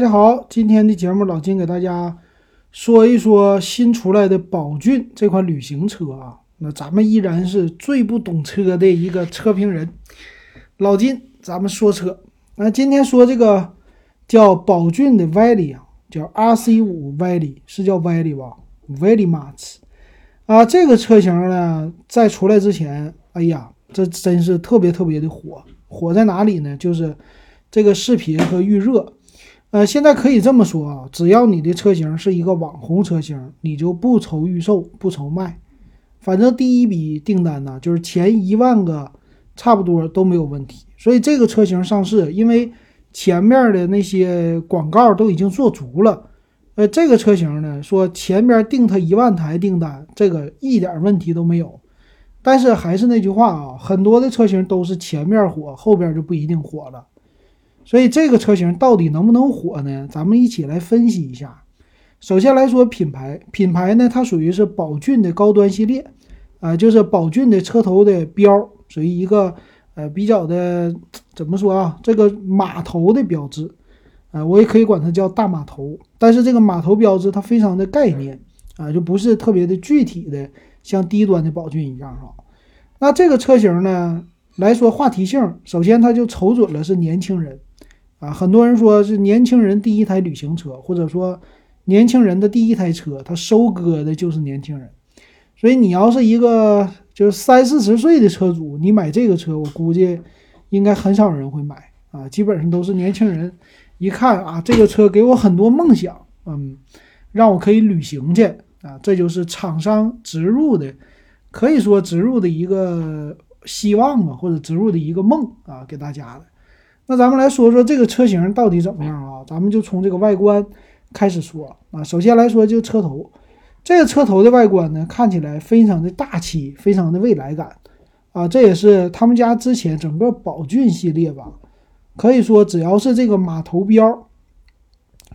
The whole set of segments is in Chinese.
大家好，今天的节目老金给大家说一说新出来的宝骏这款旅行车啊。那咱们依然是最不懂车的一个车评人，老金，咱们说车。那今天说这个叫宝骏的 Vally 啊，叫 RC 五 Valley，是叫 Vally 吧，Vally Max 啊，这个车型呢，在出来之前，哎呀，这真是特别特别的火。火在哪里呢？就是这个视频和预热。呃，现在可以这么说啊，只要你的车型是一个网红车型，你就不愁预售，不愁卖，反正第一笔订单呢，就是前一万个，差不多都没有问题。所以这个车型上市，因为前面的那些广告都已经做足了，呃，这个车型呢，说前边订它一万台订单，这个一点问题都没有。但是还是那句话啊，很多的车型都是前面火，后边就不一定火了。所以这个车型到底能不能火呢？咱们一起来分析一下。首先来说品牌，品牌呢它属于是宝骏的高端系列，啊，就是宝骏的车头的标，属于一个呃比较的怎么说啊？这个码头的标志，啊，我也可以管它叫大码头。但是这个码头标志它非常的概念啊，就不是特别的具体的，像低端的宝骏一样哈。那这个车型呢来说话题性，首先它就瞅准了是年轻人。啊，很多人说是年轻人第一台旅行车，或者说年轻人的第一台车，他收割的就是年轻人。所以你要是一个就是三四十岁的车主，你买这个车，我估计应该很少人会买啊，基本上都是年轻人。一看啊，这个车给我很多梦想，嗯，让我可以旅行去啊，这就是厂商植入的，可以说植入的一个希望啊，或者植入的一个梦啊，给大家的。那咱们来说说这个车型到底怎么样啊？咱们就从这个外观开始说啊。首先来说就车头，这个车头的外观呢，看起来非常的大气，非常的未来感啊。这也是他们家之前整个宝骏系列吧，可以说只要是这个马头标，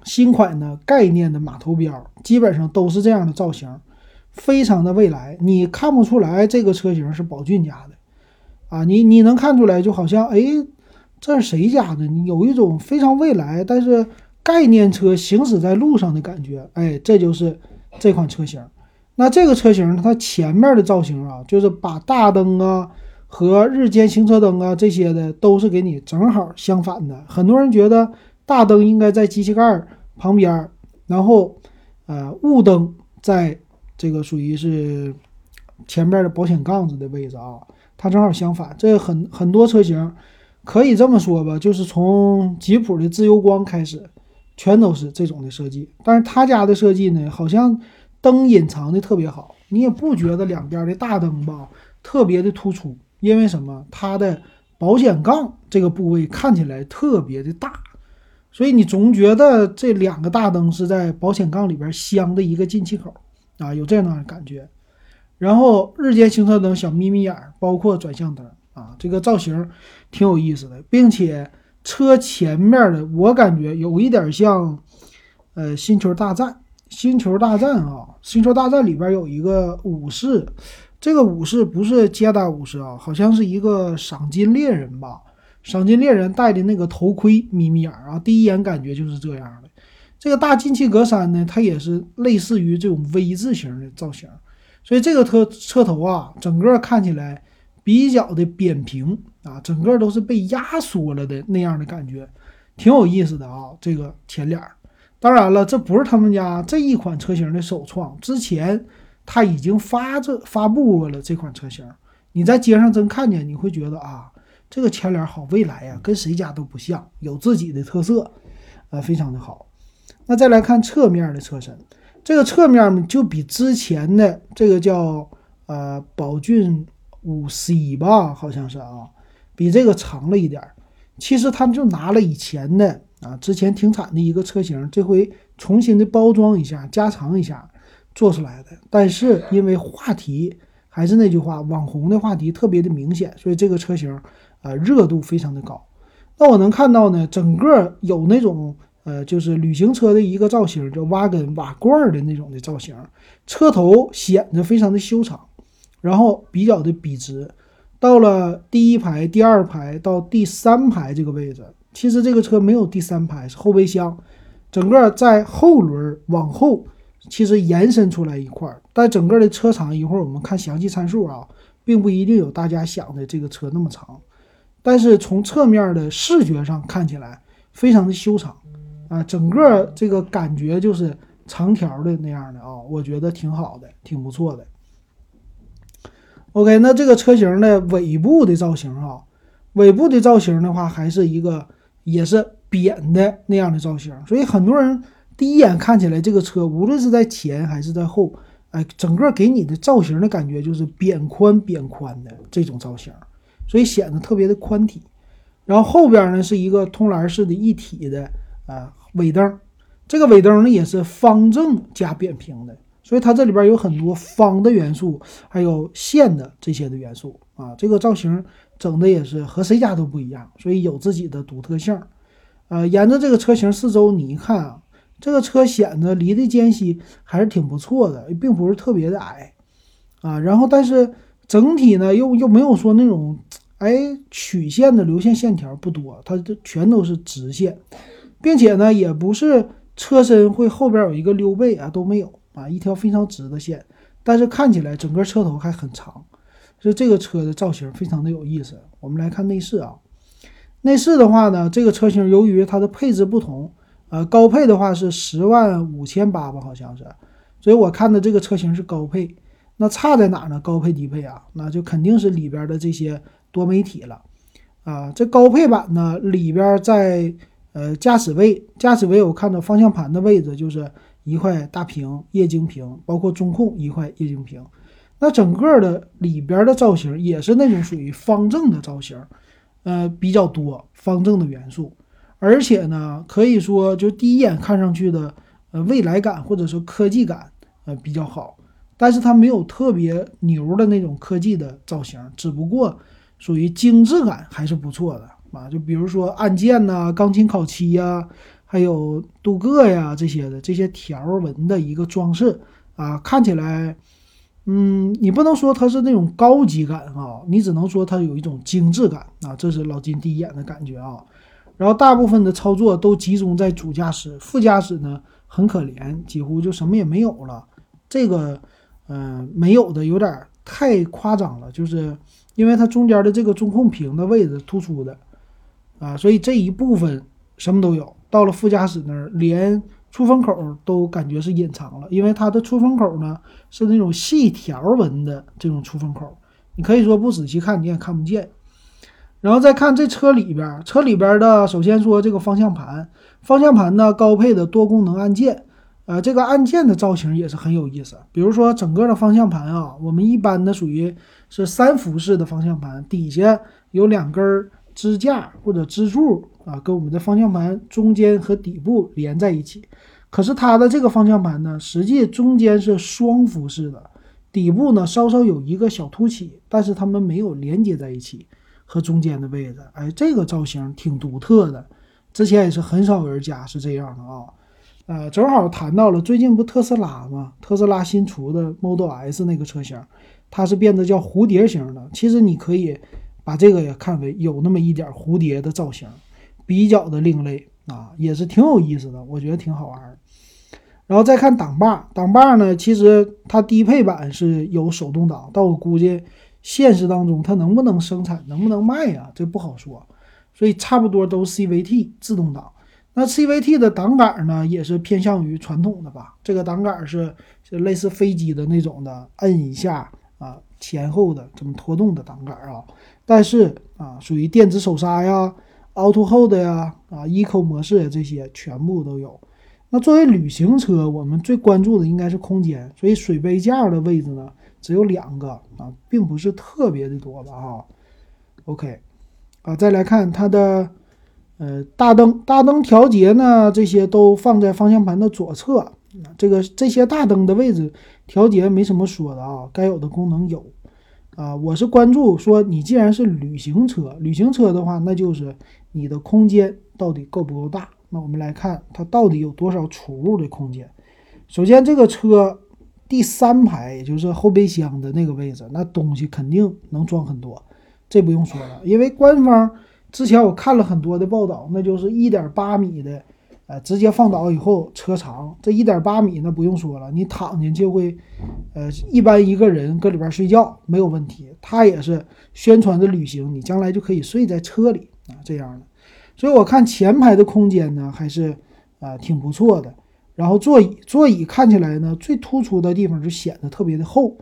新款的概念的马头标，基本上都是这样的造型，非常的未来，你看不出来这个车型是宝骏家的啊。你你能看出来，就好像哎。这是谁家的？你有一种非常未来，但是概念车行驶在路上的感觉。哎，这就是这款车型。那这个车型它前面的造型啊，就是把大灯啊和日间行车灯啊这些的都是给你正好相反的。很多人觉得大灯应该在机器盖旁边，然后呃雾灯在这个属于是前面的保险杠子的位置啊，它正好相反。这很很多车型。可以这么说吧，就是从吉普的自由光开始，全都是这种的设计。但是他家的设计呢，好像灯隐藏的特别好，你也不觉得两边的大灯吧特别的突出。因为什么？它的保险杠这个部位看起来特别的大，所以你总觉得这两个大灯是在保险杠里边镶的一个进气口啊，有这样的感觉。然后日间行车灯小眯眯眼，包括转向灯。啊，这个造型挺有意思的，并且车前面的我感觉有一点像，呃，《星球大战》。《星球大战》啊，《星球大战》里边有一个武士，这个武士不是捷达武士啊，好像是一个赏金猎人吧？赏金猎人戴的那个头盔，眯眯眼啊，第一眼感觉就是这样的。这个大进气格栅呢，它也是类似于这种 V 字形的造型，所以这个车车头啊，整个看起来。比较的扁平啊，整个都是被压缩了的那样的感觉，挺有意思的啊。这个前脸，当然了，这不是他们家这一款车型的首创，之前他已经发这发布过了这款车型。你在街上真看见，你会觉得啊，这个前脸好未来呀，跟谁家都不像，有自己的特色，呃，非常的好。那再来看侧面的车身，这个侧面就比之前的这个叫呃宝骏。五 C 吧，好像是啊，比这个长了一点儿。其实他们就拿了以前的啊，之前停产的一个车型，这回重新的包装一下，加长一下做出来的。但是因为话题还是那句话，网红的话题特别的明显，所以这个车型呃热度非常的高。那我能看到呢，整个有那种呃就是旅行车的一个造型，叫挖根瓦罐的那种的造型，车头显得非常的修长。然后比较的笔直，到了第一排、第二排到第三排这个位置，其实这个车没有第三排，是后备箱，整个在后轮往后其实延伸出来一块儿，但整个的车长一会儿我们看详细参数啊，并不一定有大家想的这个车那么长，但是从侧面的视觉上看起来非常的修长。啊，整个这个感觉就是长条的那样的啊，我觉得挺好的，挺不错的。OK，那这个车型的尾部的造型啊，尾部的造型的话，还是一个也是扁的那样的造型，所以很多人第一眼看起来这个车，无论是在前还是在后，哎，整个给你的造型的感觉就是扁宽扁宽的这种造型，所以显得特别的宽体。然后后边呢是一个通栏式的一体的啊尾灯，这个尾灯呢也是方正加扁平的。所以它这里边有很多方的元素，还有线的这些的元素啊，这个造型整的也是和谁家都不一样，所以有自己的独特性。呃，沿着这个车型四周你一看啊，这个车显得离的间隙还是挺不错的，并不是特别的矮啊。然后但是整体呢又又没有说那种哎曲线的流线线条不多，它这全都是直线，并且呢也不是车身会后边有一个溜背啊都没有。啊，一条非常直的线，但是看起来整个车头还很长，所以这个车的造型非常的有意思。我们来看内饰啊，内饰的话呢，这个车型由于它的配置不同，呃，高配的话是十万五千八吧，好像是，所以我看的这个车型是高配。那差在哪呢？高配低配啊，那就肯定是里边的这些多媒体了啊。这高配版呢，里边在呃驾驶位，驾驶位我看到方向盘的位置就是。一块大屏液晶屏，包括中控一块液晶屏，那整个的里边的造型也是那种属于方正的造型，呃比较多方正的元素，而且呢可以说就第一眼看上去的呃未来感或者说科技感呃比较好，但是它没有特别牛的那种科技的造型，只不过属于精致感还是不错的。啊，就比如说按键呐、钢琴烤漆呀。还有镀铬呀这些的这些条纹的一个装饰啊，看起来，嗯，你不能说它是那种高级感啊，你只能说它有一种精致感啊，这是老金第一眼的感觉啊。然后大部分的操作都集中在主驾驶，副驾驶呢很可怜，几乎就什么也没有了。这个，嗯，没有的有点太夸张了，就是因为它中间的这个中控屏的位置突出的啊，所以这一部分什么都有。到了副驾驶那儿，连出风口都感觉是隐藏了，因为它的出风口呢是那种细条纹的这种出风口，你可以说不仔细看你也看不见。然后再看这车里边，车里边的首先说这个方向盘，方向盘呢高配的多功能按键，呃，这个按键的造型也是很有意思。比如说整个的方向盘啊，我们一般的属于是三辐式的方向盘，底下有两根支架或者支柱。啊，跟我们的方向盘中间和底部连在一起，可是它的这个方向盘呢，实际中间是双辐式的，底部呢稍稍有一个小凸起，但是它们没有连接在一起和中间的位置。哎，这个造型挺独特的，之前也是很少有人家是这样的啊。呃，正好谈到了最近不特斯拉吗？特斯拉新出的 Model S 那个车型，它是变得叫蝴蝶型的。其实你可以把这个也看为有那么一点蝴蝶的造型。比较的另类啊，也是挺有意思的，我觉得挺好玩。然后再看挡把，挡把呢，其实它低配版是有手动挡，但我估计现实当中它能不能生产，能不能卖呀，这不好说。所以差不多都 CVT 自动挡。那 CVT 的挡杆呢，也是偏向于传统的吧？这个挡杆是是类似飞机的那种的，摁一下啊，前后的这么拖动的挡杆啊。但是啊，属于电子手刹呀。Auto Hold 呀，啊，Eco 模式呀，这些全部都有。那作为旅行车，我们最关注的应该是空间，所以水杯架的位置呢只有两个啊，并不是特别的多吧？哈，OK，啊，再来看它的呃大灯，大灯调节呢，这些都放在方向盘的左侧。这个这些大灯的位置调节没什么说的啊，该有的功能有。啊，我是关注说，你既然是旅行车，旅行车的话，那就是你的空间到底够不够大？那我们来看它到底有多少储物的空间。首先，这个车第三排，也就是后备箱的那个位置，那东西肯定能装很多，这不用说了。因为官方之前我看了很多的报道，那就是一点八米的呃，直接放倒以后车长这一点八米那不用说了，你躺进去会，呃，一般一个人搁里边睡觉没有问题。它也是宣传着旅行，你将来就可以睡在车里啊这样的。所以我看前排的空间呢还是啊挺不错的。然后座椅座椅看起来呢最突出的地方就显得特别的厚，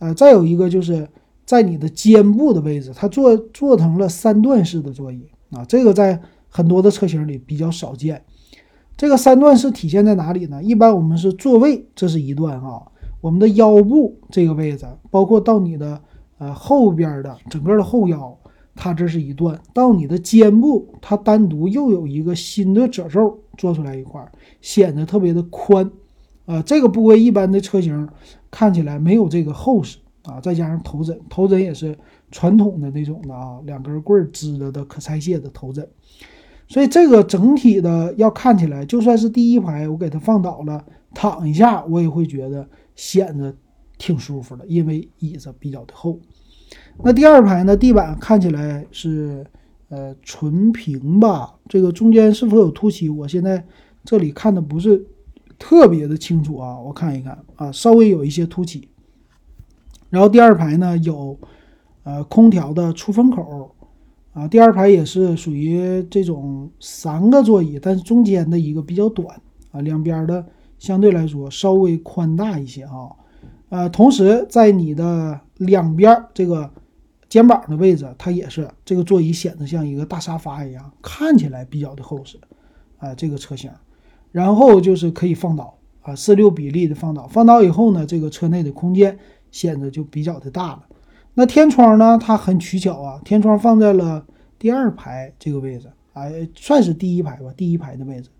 呃，再有一个就是在你的肩部的位置，它做做成了三段式的座椅啊，这个在很多的车型里比较少见。这个三段式体现在哪里呢？一般我们是座位，这是一段啊，我们的腰部这个位置，包括到你的呃后边的整个的后腰，它这是一段；到你的肩部，它单独又有一个新的褶皱做出来一块，显得特别的宽。呃，这个部位一般的车型看起来没有这个厚实啊，再加上头枕，头枕也是传统的那种的啊，两根棍支着的可拆卸的头枕。所以这个整体的要看起来，就算是第一排我给它放倒了，躺一下我也会觉得显得挺舒服的，因为椅子比较的厚。那第二排呢，地板看起来是呃纯平吧？这个中间是否有凸起？我现在这里看的不是特别的清楚啊，我看一看啊，稍微有一些凸起。然后第二排呢有呃空调的出风口。啊，第二排也是属于这种三个座椅，但是中间的一个比较短啊，两边的相对来说稍微宽大一些啊。呃，同时在你的两边这个肩膀的位置，它也是这个座椅显得像一个大沙发一样，看起来比较的厚实啊。这个车型，然后就是可以放倒啊，四六比例的放倒，放倒以后呢，这个车内的空间显得就比较的大了。那天窗呢？它很取巧啊，天窗放在了第二排这个位置，哎，算是第一排吧，第一排的位置，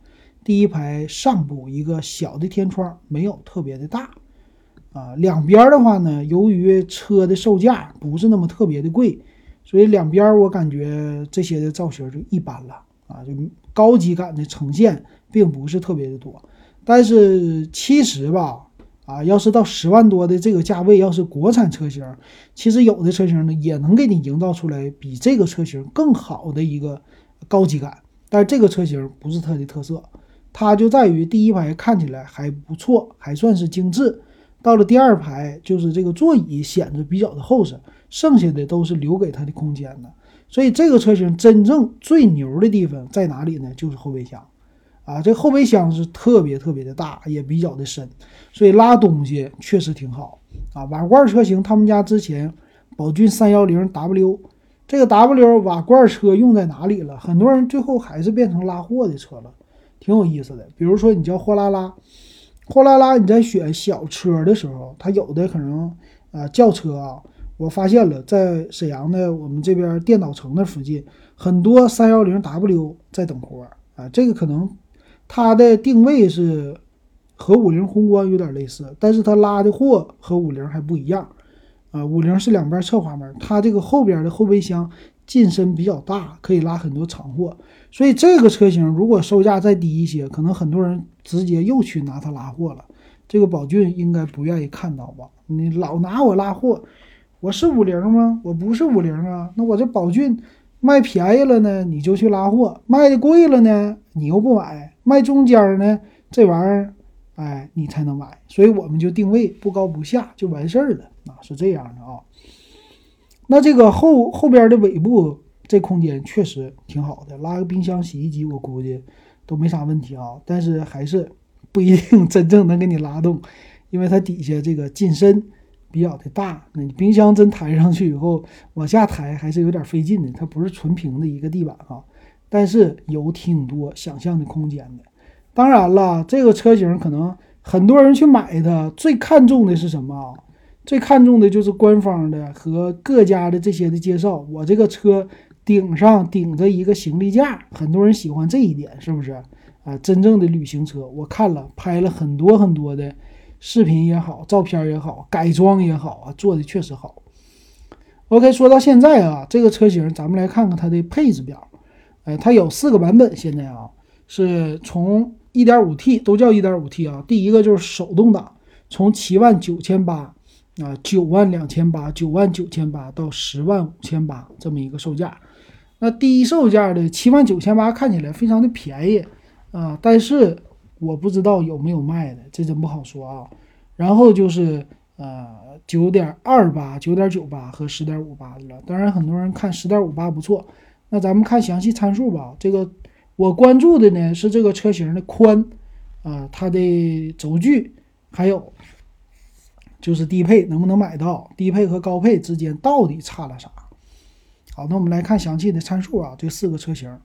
第一排上部一个小的天窗，没有特别的大，啊，两边的话呢，由于车的售价不是那么特别的贵，所以两边我感觉这些的造型就一般了，啊，就高级感的呈现并不是特别的多，但是其实吧。啊，要是到十万多的这个价位，要是国产车型，其实有的车型呢也能给你营造出来比这个车型更好的一个高级感。但是这个车型不是它的特色，它就在于第一排看起来还不错，还算是精致。到了第二排，就是这个座椅显得比较的厚实，剩下的都是留给它的空间的。所以这个车型真正最牛的地方在哪里呢？就是后备箱。啊，这后备箱是特别特别的大，也比较的深，所以拉东西确实挺好啊。瓦罐车型，他们家之前宝骏三幺零 W 这个 W 瓦罐车用在哪里了？很多人最后还是变成拉货的车了，挺有意思的。比如说你叫货拉拉，货拉拉你在选小车的时候，它有的可能啊轿车啊，我发现了在沈阳的我们这边电脑城那附近，很多三幺零 W 在等活儿啊，这个可能。它的定位是和五菱宏光有点类似，但是它拉的货和五菱还不一样。啊，五菱是两边侧滑门，它这个后边的后备箱进深比较大，可以拉很多长货。所以这个车型如果售价再低一些，可能很多人直接又去拿它拉货了。这个宝骏应该不愿意看到吧？你老拿我拉货，我是五菱吗？我不是五菱啊。那我这宝骏卖便宜了呢，你就去拉货；卖的贵了呢，你又不买。卖中间呢，这玩意儿，哎，你才能买，所以我们就定位不高不下就完事儿了啊，是这样的啊。那这个后后边的尾部这空间确实挺好的，拉个冰箱、洗衣机，我估计都没啥问题啊。但是还是不一定真正能给你拉动，因为它底下这个进深比较的大，那你冰箱真抬上去以后往下抬还是有点费劲的，它不是纯平的一个地板啊。但是有挺多想象的空间的。当然了，这个车型可能很多人去买它，最看重的是什么啊？最看重的就是官方的和各家的这些的介绍。我这个车顶上顶着一个行李架，很多人喜欢这一点，是不是啊？真正的旅行车，我看了拍了很多很多的视频也好，照片也好，改装也好啊，做的确实好。OK，说到现在啊，这个车型咱们来看看它的配置表。哎，它有四个版本，现在啊是从 1.5T 都叫 1.5T 啊。第一个就是手动挡，从七万九千八啊，九万两千八，九万九千八到十万五千八这么一个售价。那低售价的七万九千八看起来非常的便宜，啊，但是我不知道有没有卖的，这真不好说啊。然后就是呃九点二八、九点九八和十点五八的了。当然，很多人看十点五八不错。那咱们看详细参数吧。这个我关注的呢是这个车型的宽啊，它的轴距，还有就是低配能不能买到？低配和高配之间到底差了啥？好，那我们来看详细的参数啊，这四个车型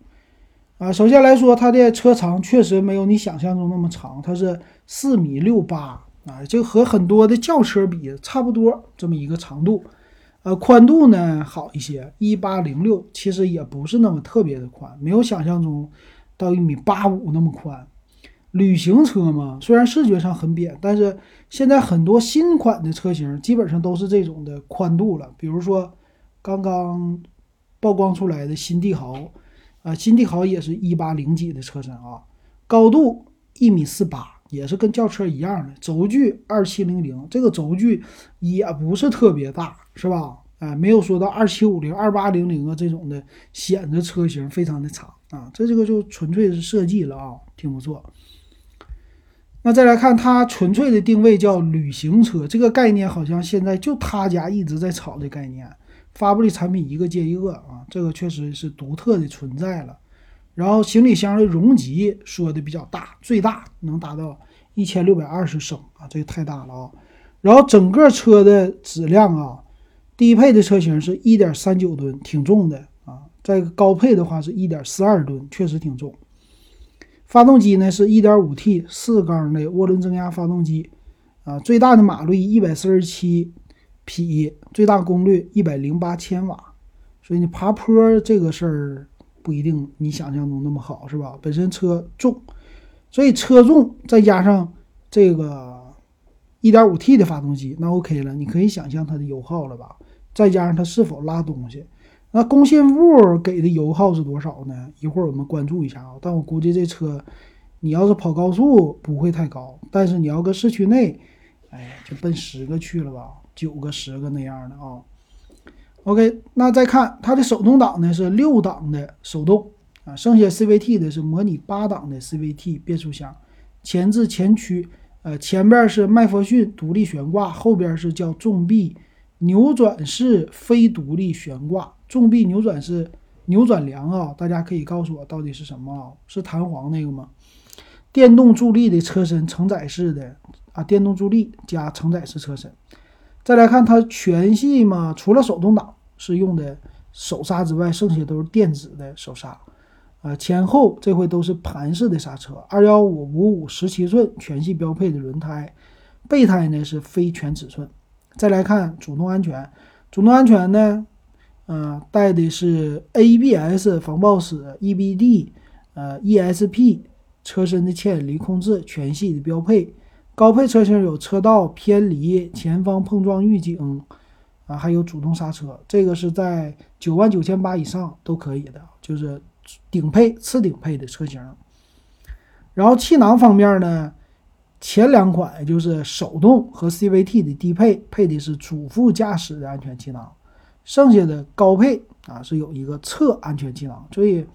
啊，首先来说，它的车长确实没有你想象中那么长，它是四米六八啊，就和很多的轿车比差不多这么一个长度。呃，宽度呢好一些，一八零六，其实也不是那么特别的宽，没有想象中到一米八五那么宽。旅行车嘛，虽然视觉上很扁，但是现在很多新款的车型基本上都是这种的宽度了，比如说刚刚。曝光出来的新帝豪，啊，新帝豪也是一八零几的车身啊，高度一米四八，也是跟轿车一样的，轴距二七零零，这个轴距也不是特别大，是吧？哎，没有说到二七五零、二八零零啊这种的，显得车型非常的长啊，这这个就纯粹是设计了啊，挺不错。那再来看它纯粹的定位叫旅行车，这个概念好像现在就他家一直在炒的概念。发布的产品一个接一个啊，这个确实是独特的存在了。然后行李箱的容积说的比较大，最大能达到一千六百二十升啊，这个太大了啊。然后整个车的质量啊，低配的车型是一点三九吨，挺重的啊。在高配的话是一点四二吨，确实挺重。发动机呢是一点五 T 四缸的涡轮增压发动机啊，最大的马力一百四十七。匹最大功率一百零八千瓦，所以你爬坡这个事儿不一定你想象中那么好，是吧？本身车重，所以车重再加上这个一点五 T 的发动机，那 OK 了。你可以想象它的油耗了吧？再加上它是否拉东西，那工信部给的油耗是多少呢？一会儿我们关注一下啊。但我估计这车你要是跑高速不会太高，但是你要搁市区内，哎，就奔十个去了吧。九个、十个那样的啊。OK，那再看它的手动挡呢，是六档的手动啊，剩下 CVT 的是模拟八档的 CVT 变速箱，前置前驱，呃，前边是麦弗逊独立悬挂，后边是叫重臂扭转式非独立悬挂，重臂扭转式扭转梁啊，大家可以告诉我到底是什么啊？是弹簧那个吗？电动助力的车身承载式的啊，电动助力加承载式车身。再来看它全系嘛，除了手动挡是用的手刹之外，剩下都是电子的手刹。呃，前后这回都是盘式的刹车，二幺五五五十七寸全系标配的轮胎，备胎呢是非全尺寸。再来看主动安全，主动安全呢，呃，带的是 ABS 防抱死、EBD、呃 ESP 车身的牵引力控制，全系的标配。高配车型有车道偏离、前方碰撞预警，啊，还有主动刹车，这个是在九万九千八以上都可以的，就是顶配、次顶配的车型。然后气囊方面呢，前两款就是手动和 CVT 的低配配的是主副驾驶的安全气囊，剩下的高配啊是有一个侧安全气囊，所以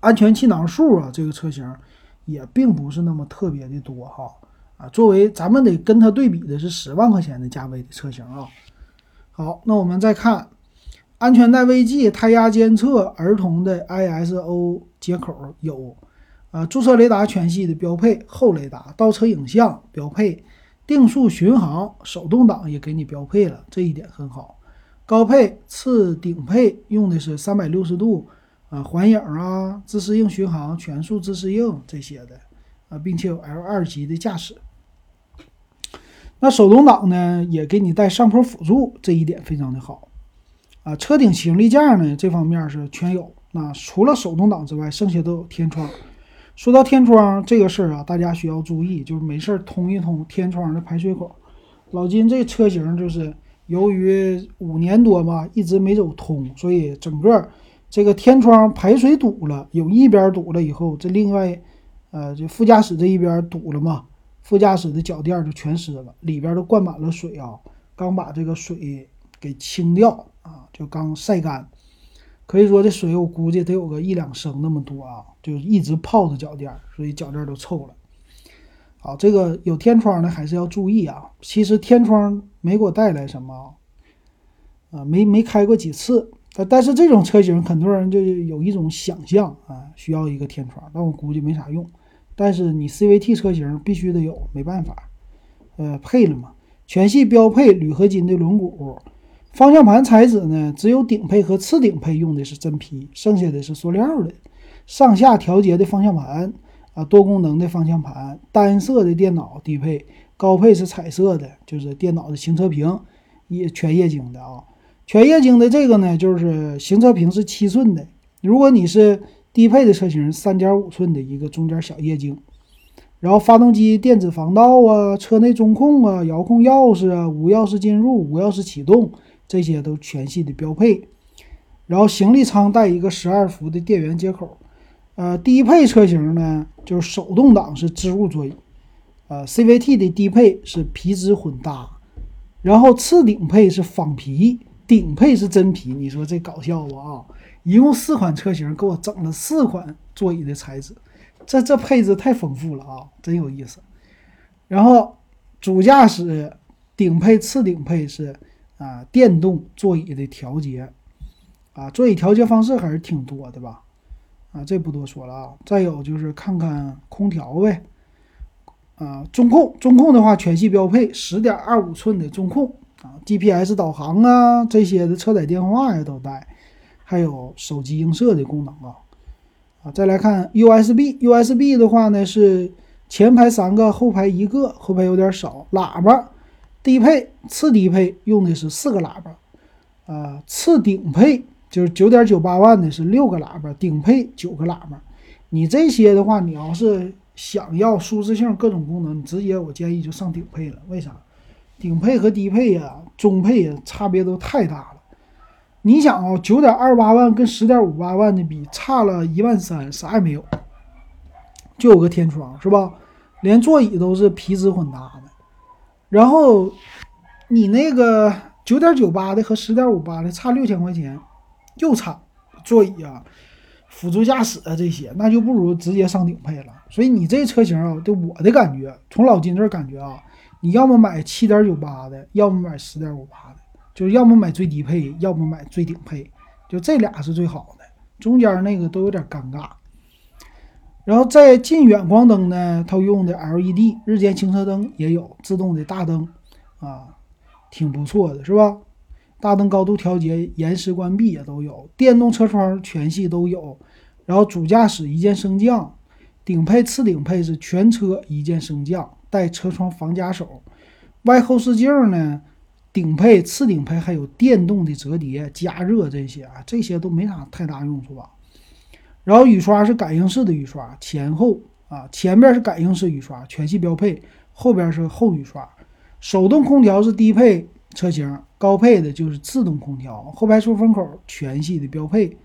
安全气囊数啊，这个车型也并不是那么特别的多哈。啊，作为咱们得跟它对比的是十万块钱的价位的车型啊。好，那我们再看安全带未系、胎压监测、儿童的 ISO 接口有，啊，驻车雷达全系的标配，后雷达、倒车影像标配，定速巡航手动挡也给你标配了，这一点很好。高配次顶配用的是三百六十度啊环影啊自适应巡航、全速自适应这些的啊，并且有 L 二级的驾驶。那手动挡呢，也给你带上坡辅助，这一点非常的好，啊，车顶行李架呢，这方面是全有。那除了手动挡之外，剩下都有天窗。说到天窗这个事儿啊，大家需要注意，就是没事儿通一通天窗的排水口。老金这车型就是由于五年多吧，一直没走通，所以整个这个天窗排水堵了，有一边堵了以后，这另外，呃，就副驾驶这一边堵了嘛。副驾驶的脚垫就全湿了，里边都灌满了水啊！刚把这个水给清掉啊，就刚晒干。可以说这水我估计得有个一两升那么多啊，就一直泡着脚垫，所以脚垫都臭了。好，这个有天窗的还是要注意啊。其实天窗没给我带来什么，啊，没没开过几次。但是这种车型，很多人就有一种想象啊，需要一个天窗，但我估计没啥用。但是你 CVT 车型必须得有，没办法，呃，配了嘛。全系标配铝合金的轮毂，方向盘材质呢，只有顶配和次顶配用的是真皮，剩下的是塑料的。上下调节的方向盘。啊，多功能的方向盘，单色的电脑低配，高配是彩色的，就是电脑的行车屏，也全液晶的啊。全液晶的这个呢，就是行车屏是七寸的。如果你是低配的车型，三点五寸的一个中间小液晶。然后发动机电子防盗啊，车内中控啊，遥控钥匙啊，无钥匙进入，无钥匙启动，这些都全系的标配。然后行李舱带一个十二伏的电源接口。呃，低配车型呢，就是手动挡是织物座椅，呃，CVT 的低配是皮质混搭，然后次顶配是仿皮，顶配是真皮。你说这搞笑不啊？一共四款车型，给我整了四款座椅的材质，这这配置太丰富了啊，真有意思。然后主驾驶顶配、次顶配是啊，电动座椅的调节，啊，座椅调节方式还是挺多的吧？啊，这不多说了啊。再有就是看看空调呗。啊，中控，中控的话全系标配十点二五寸的中控啊，GPS 导航啊这些的车载电话呀都带，还有手机映射的功能啊。啊，再来看 USB，USB 的话呢是前排三个，后排一个，后排有点少。喇叭，低配、次低配用的是四个喇叭，啊，次顶配。就是九点九八万的是六个喇叭，顶配九个喇叭。你这些的话，你要是想要舒适性、各种功能，你直接我建议就上顶配了。为啥？顶配和低配呀、中配呀，差别都太大了。你想啊，九点二八万跟十点五八万的比，差了一万三，啥也没有，就有个天窗是吧？连座椅都是皮质混搭的。然后你那个九点九八的和十点五八的差六千块钱。又差座椅啊，辅助驾驶啊这些，那就不如直接上顶配了。所以你这车型啊，就我的感觉，从老金这感觉啊，你要么买七点九八的，要么买十点五八的，就是要么买最低配，要么买最顶配，就这俩是最好的，中间那个都有点尴尬。然后在近远光灯呢，它用的 LED 日间行车灯也有自动的大灯啊，挺不错的，是吧？大灯高度调节、延时关闭也都有，电动车窗全系都有，然后主驾驶一键升降，顶配、次顶配是全车一键升降，带车窗防夹手，外后视镜呢，顶配、次顶配还有电动的折叠、加热这些啊，这些都没啥太大用处吧。然后雨刷是感应式的雨刷，前后啊，前面是感应式雨刷，全系标配，后边是后雨刷，手动空调是低配车型。高配的就是自动空调，后排出风口全系的标配，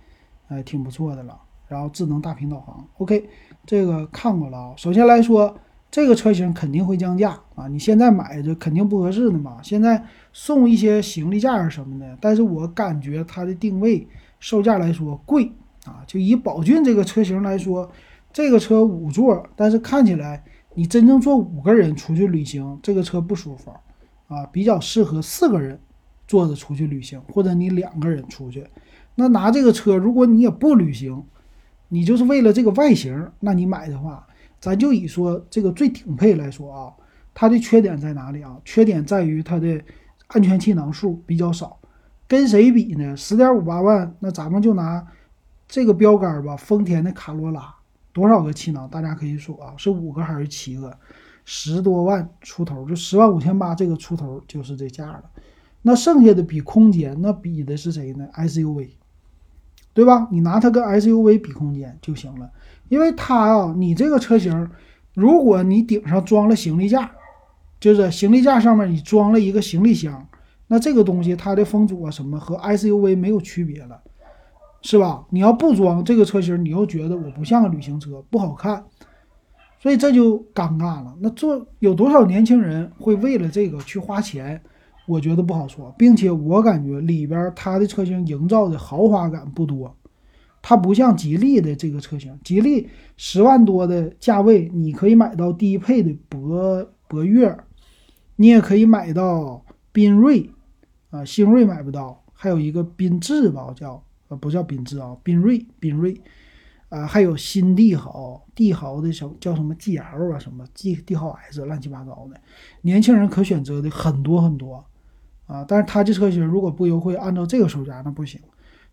哎，挺不错的了。然后智能大屏导航，OK，这个看过了啊。首先来说，这个车型肯定会降价啊，你现在买这肯定不合适的嘛。现在送一些行李架什么的，但是我感觉它的定位售价来说贵啊。就以宝骏这个车型来说，这个车五座，但是看起来你真正坐五个人出去旅行，这个车不舒服啊，比较适合四个人。坐着出去旅行，或者你两个人出去，那拿这个车，如果你也不旅行，你就是为了这个外形，那你买的话，咱就以说这个最顶配来说啊，它的缺点在哪里啊？缺点在于它的安全气囊数比较少，跟谁比呢？十点五八万，那咱们就拿这个标杆吧，丰田的卡罗拉多少个气囊？大家可以数啊，是五个还是七个？十多万出头，就十万五千八这个出头就是这价了。那剩下的比空间，那比的是谁呢？SUV，对吧？你拿它跟 SUV 比空间就行了，因为它啊，你这个车型，如果你顶上装了行李架，就是行李架上面你装了一个行李箱，那这个东西它的风阻啊什么和 SUV 没有区别了，是吧？你要不装这个车型，你又觉得我不像个旅行车，不好看，所以这就尴尬了。那做有多少年轻人会为了这个去花钱？我觉得不好说，并且我感觉里边它的车型营造的豪华感不多，它不像吉利的这个车型，吉利十万多的价位，你可以买到低配的博博越，你也可以买到缤瑞，啊，星瑞买不到，还有一个缤智吧，叫呃不叫缤智啊，缤瑞，缤瑞，啊，还有新帝豪，帝豪的小叫什么 GL 啊，什么 G 帝豪 S，乱七八糟的，年轻人可选择的很多很多。啊，但是它这车型如果不优惠，按照这个售价那不行，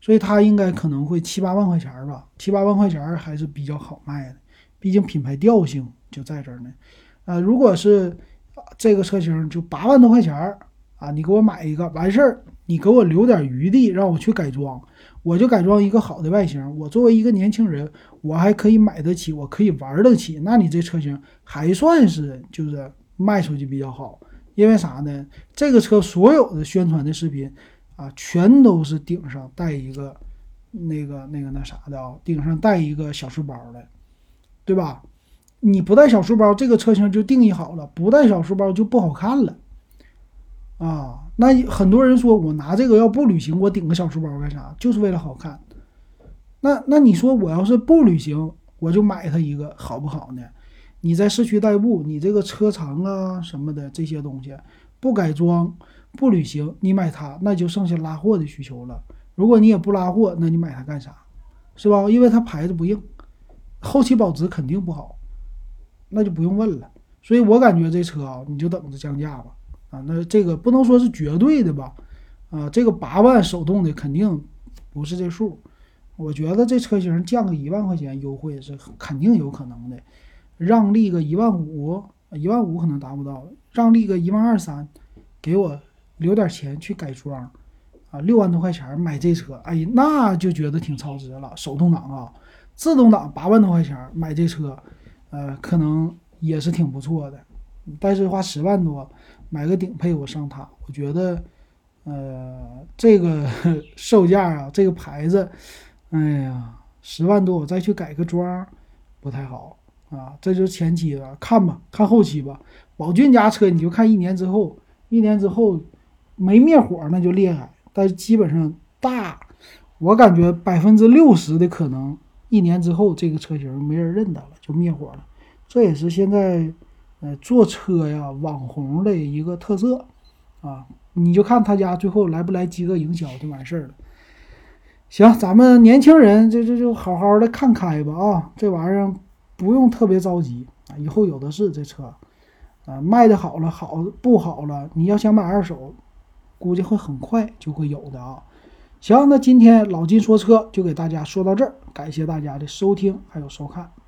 所以它应该可能会七八万块钱吧，七八万块钱还是比较好卖的，毕竟品牌调性就在这儿呢。呃，如果是这个车型就八万多块钱啊，你给我买一个完事儿，你给我留点余地让我去改装，我就改装一个好的外形。我作为一个年轻人，我还可以买得起，我可以玩得起，那你这车型还算是就是卖出去比较好。因为啥呢？这个车所有的宣传的视频啊，全都是顶上带一个那个那个那啥的啊，顶上带一个小书包的，对吧？你不带小书包，这个车型就定义好了，不带小书包就不好看了啊。那很多人说我拿这个要不旅行，我顶个小书包干啥？就是为了好看。那那你说我要是不旅行，我就买它一个好不好呢？你在市区代步，你这个车长啊什么的这些东西不改装不旅行，你买它那就剩下拉货的需求了。如果你也不拉货，那你买它干啥？是吧？因为它牌子不硬，后期保值肯定不好，那就不用问了。所以我感觉这车啊，你就等着降价吧。啊，那这个不能说是绝对的吧？啊，这个八万手动的肯定不是这数。我觉得这车型降个一万块钱优惠是肯定有可能的。让利个一万五，一万五可能达不到，让利个一万二三，给我留点钱去改装，啊，六万多块钱买这车，哎，那就觉得挺超值了。手动挡啊，自动挡八万多块钱买这车，呃，可能也是挺不错的。但是花十万多买个顶配，我上它，我觉得，呃，这个 售价啊，这个牌子，哎呀，十万多我再去改个装，不太好。啊，这就是前期了，看吧，看后期吧。宝骏家车你就看一年之后，一年之后没灭火那就厉害，但是基本上大，我感觉百分之六十的可能一年之后这个车型没人认得了，就灭火了。这也是现在呃坐车呀网红的一个特色啊，你就看他家最后来不来饥饿营销就完事儿了。行，咱们年轻人这这就好好的看开吧啊，这玩意儿。不用特别着急啊，以后有的是这车，啊，卖的好了好不好了，你要想买二手，估计会很快就会有的啊。行，那今天老金说车就给大家说到这儿，感谢大家的收听还有收看。